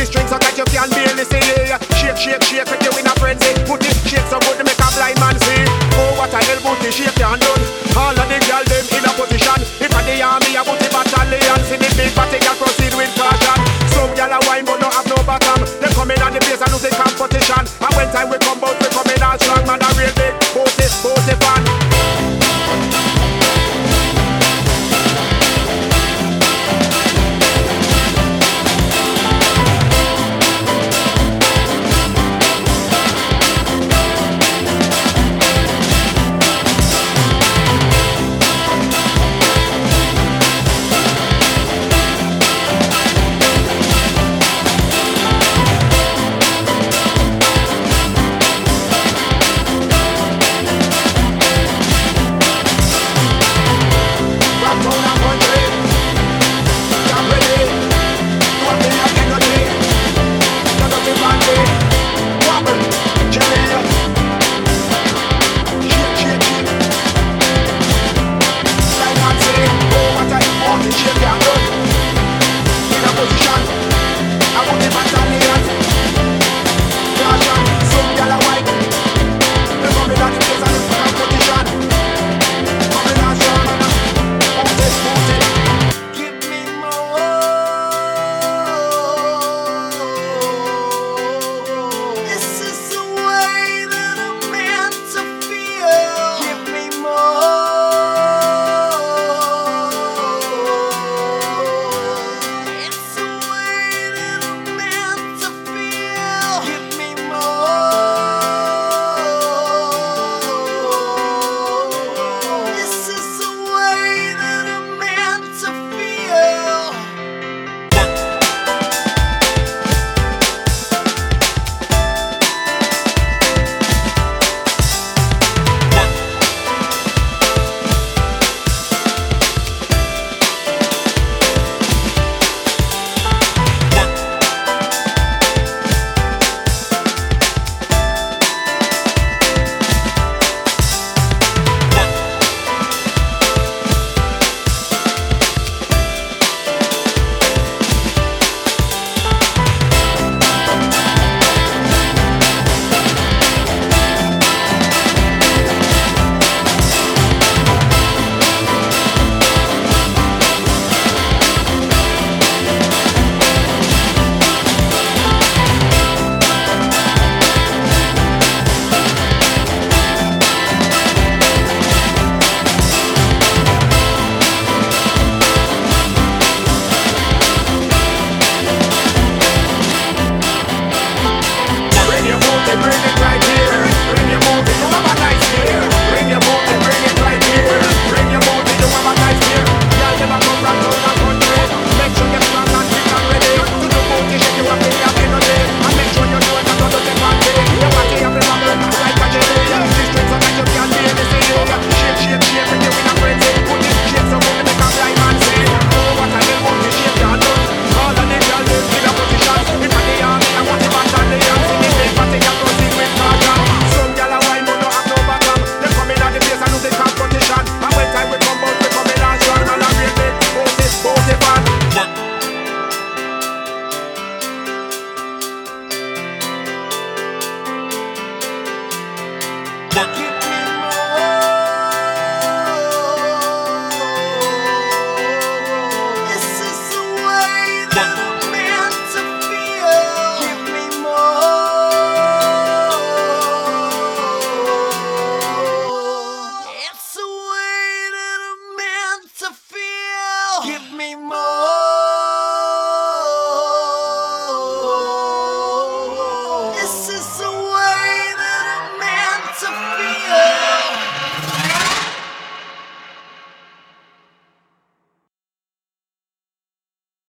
She strings so that you can barely see. Shake, shake, shake, take you in a frenzy. Put it shake so good to make a blind man see. Oh, what a hell booty shake can done. All of the girl them in a position. If I the army, I booty battalion. See the big party girl proceed with caution. Some girl a wine but no have no bottom. They come in on the place and lose the competition. And when time we come out, we come in all strong. Man a real big booty, booty fan.